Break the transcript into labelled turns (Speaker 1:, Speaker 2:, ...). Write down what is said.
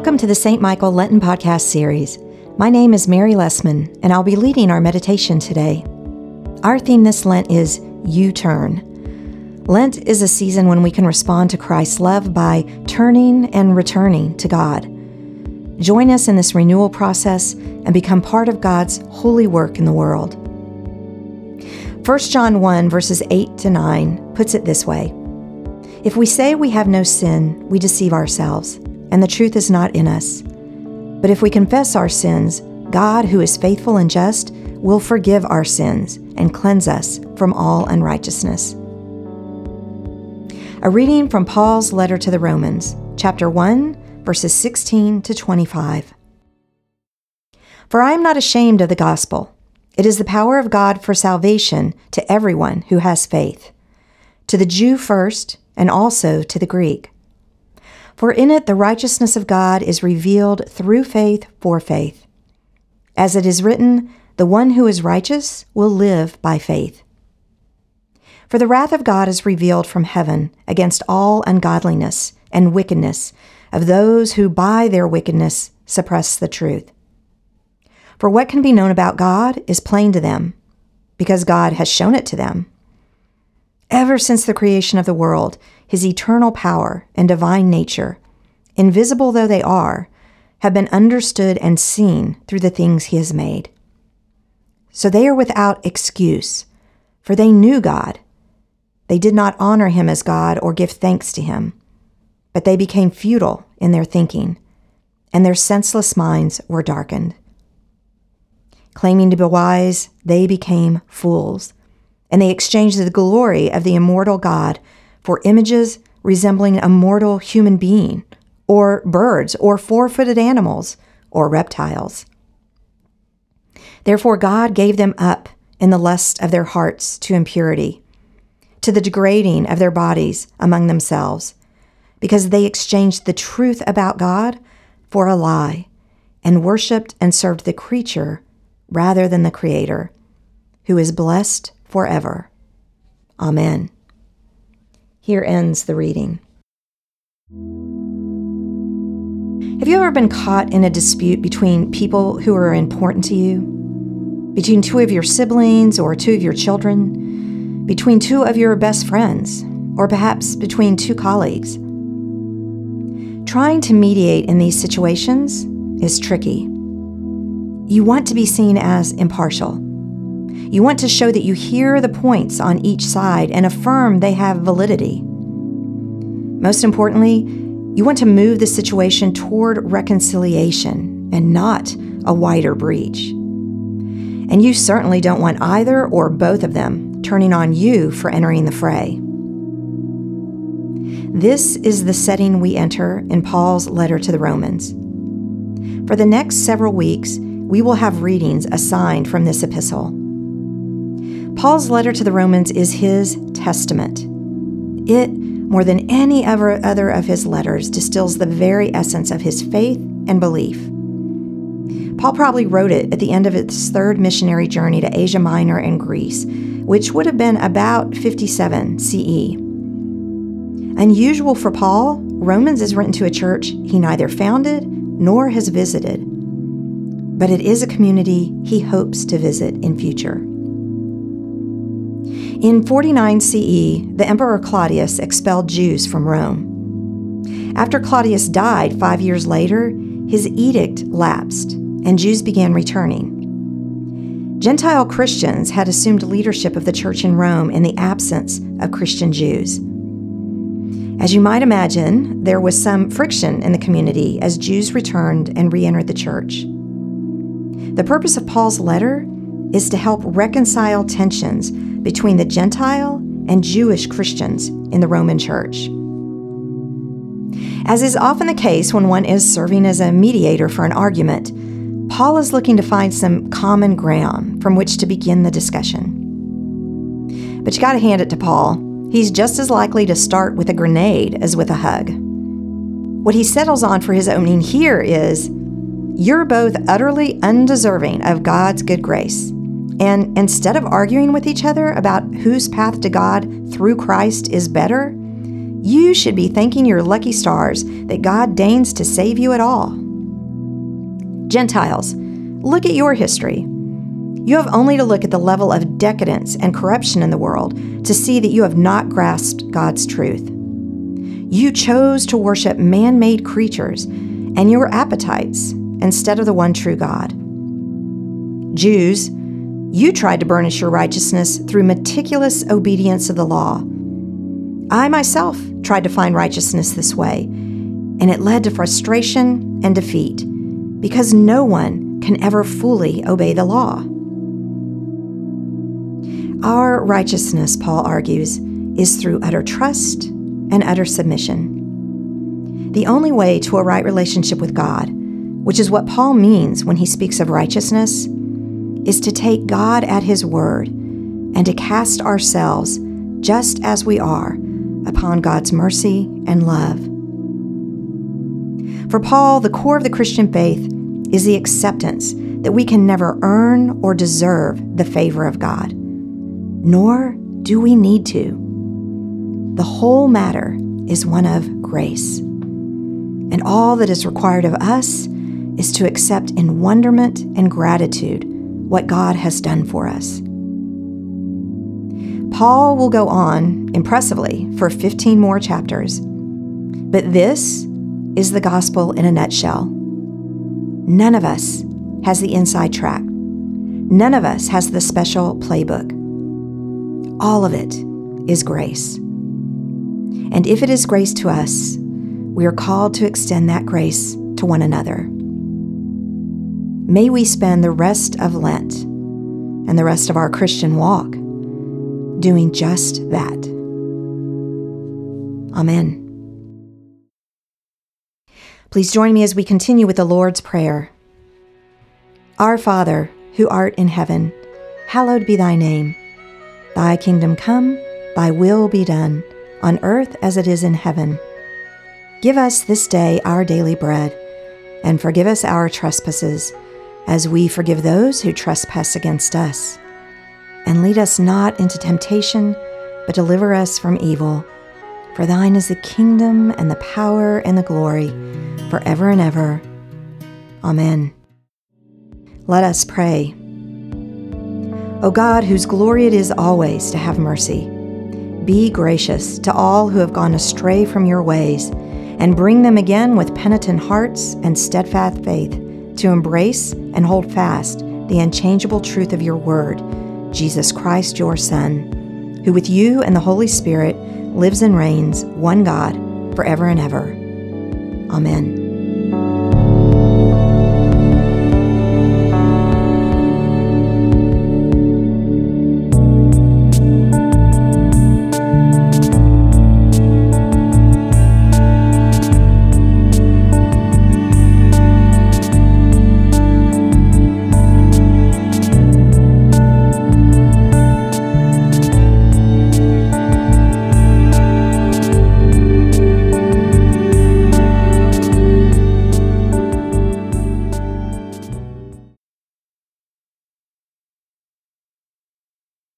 Speaker 1: Welcome to the St. Michael Lenten Podcast Series. My name is Mary Lessman, and I'll be leading our meditation today. Our theme this Lent is U Turn. Lent is a season when we can respond to Christ's love by turning and returning to God. Join us in this renewal process and become part of God's holy work in the world. 1 John 1, verses 8 to 9, puts it this way If we say we have no sin, we deceive ourselves and the truth is not in us. But if we confess our sins, God, who is faithful and just, will forgive our sins and cleanse us from all unrighteousness. A reading from Paul's letter to the Romans, chapter 1, verses 16 to 25. For I am not ashamed of the gospel. It is the power of God for salvation to everyone who has faith, to the Jew first, and also to the Greek. For in it the righteousness of God is revealed through faith for faith. As it is written, the one who is righteous will live by faith. For the wrath of God is revealed from heaven against all ungodliness and wickedness of those who by their wickedness suppress the truth. For what can be known about God is plain to them, because God has shown it to them. Ever since the creation of the world, his eternal power and divine nature, invisible though they are, have been understood and seen through the things he has made. So they are without excuse, for they knew God. They did not honor him as God or give thanks to him, but they became futile in their thinking, and their senseless minds were darkened. Claiming to be wise, they became fools, and they exchanged the glory of the immortal God for images resembling a mortal human being, or birds, or four footed animals, or reptiles. Therefore, God gave them up in the lust of their hearts to impurity, to the degrading of their bodies among themselves, because they exchanged the truth about God for a lie, and worshiped and served the creature rather than the Creator, who is blessed forever. Amen. Here ends the reading. Have you ever been caught in a dispute between people who are important to you? Between two of your siblings or two of your children? Between two of your best friends? Or perhaps between two colleagues? Trying to mediate in these situations is tricky. You want to be seen as impartial you want to show that you hear the points on each side and affirm they have validity. Most importantly, you want to move the situation toward reconciliation and not a wider breach. And you certainly don't want either or both of them turning on you for entering the fray. This is the setting we enter in Paul's letter to the Romans. For the next several weeks, we will have readings assigned from this epistle. Paul's letter to the Romans is his testament. It, more than any other of his letters, distills the very essence of his faith and belief. Paul probably wrote it at the end of his third missionary journey to Asia Minor and Greece, which would have been about 57 CE. Unusual for Paul, Romans is written to a church he neither founded nor has visited, but it is a community he hopes to visit in future. In 49 CE, the Emperor Claudius expelled Jews from Rome. After Claudius died five years later, his edict lapsed and Jews began returning. Gentile Christians had assumed leadership of the church in Rome in the absence of Christian Jews. As you might imagine, there was some friction in the community as Jews returned and re entered the church. The purpose of Paul's letter is to help reconcile tensions between the Gentile and Jewish Christians in the Roman Church. As is often the case when one is serving as a mediator for an argument, Paul is looking to find some common ground from which to begin the discussion. But you got to hand it to Paul. He's just as likely to start with a grenade as with a hug. What he settles on for his opening here is You're both utterly undeserving of God's good grace. And instead of arguing with each other about whose path to God through Christ is better, you should be thanking your lucky stars that God deigns to save you at all. Gentiles, look at your history. You have only to look at the level of decadence and corruption in the world to see that you have not grasped God's truth. You chose to worship man made creatures and your appetites instead of the one true God. Jews, you tried to burnish your righteousness through meticulous obedience of the law. I myself tried to find righteousness this way, and it led to frustration and defeat because no one can ever fully obey the law. Our righteousness, Paul argues, is through utter trust and utter submission. The only way to a right relationship with God, which is what Paul means when he speaks of righteousness, is to take God at his word and to cast ourselves just as we are upon God's mercy and love. For Paul, the core of the Christian faith is the acceptance that we can never earn or deserve the favor of God nor do we need to. The whole matter is one of grace. And all that is required of us is to accept in wonderment and gratitude what God has done for us. Paul will go on impressively for 15 more chapters, but this is the gospel in a nutshell. None of us has the inside track. None of us has the special playbook. All of it is grace. And if it is grace to us, we are called to extend that grace to one another. May we spend the rest of Lent and the rest of our Christian walk doing just that. Amen. Please join me as we continue with the Lord's Prayer. Our Father, who art in heaven, hallowed be thy name. Thy kingdom come, thy will be done, on earth as it is in heaven. Give us this day our daily bread, and forgive us our trespasses, as we forgive those who trespass against us. And lead us not into temptation, but deliver us from evil. For thine is the kingdom, and the power, and the glory, forever and ever. Amen. Let us pray. O God, whose glory it is always to have mercy, be gracious to all who have gone astray from your ways, and bring them again with penitent hearts and steadfast faith to embrace and hold fast the unchangeable truth of your word, Jesus Christ, your Son, who with you and the Holy Spirit lives and reigns, one God, forever and ever. Amen.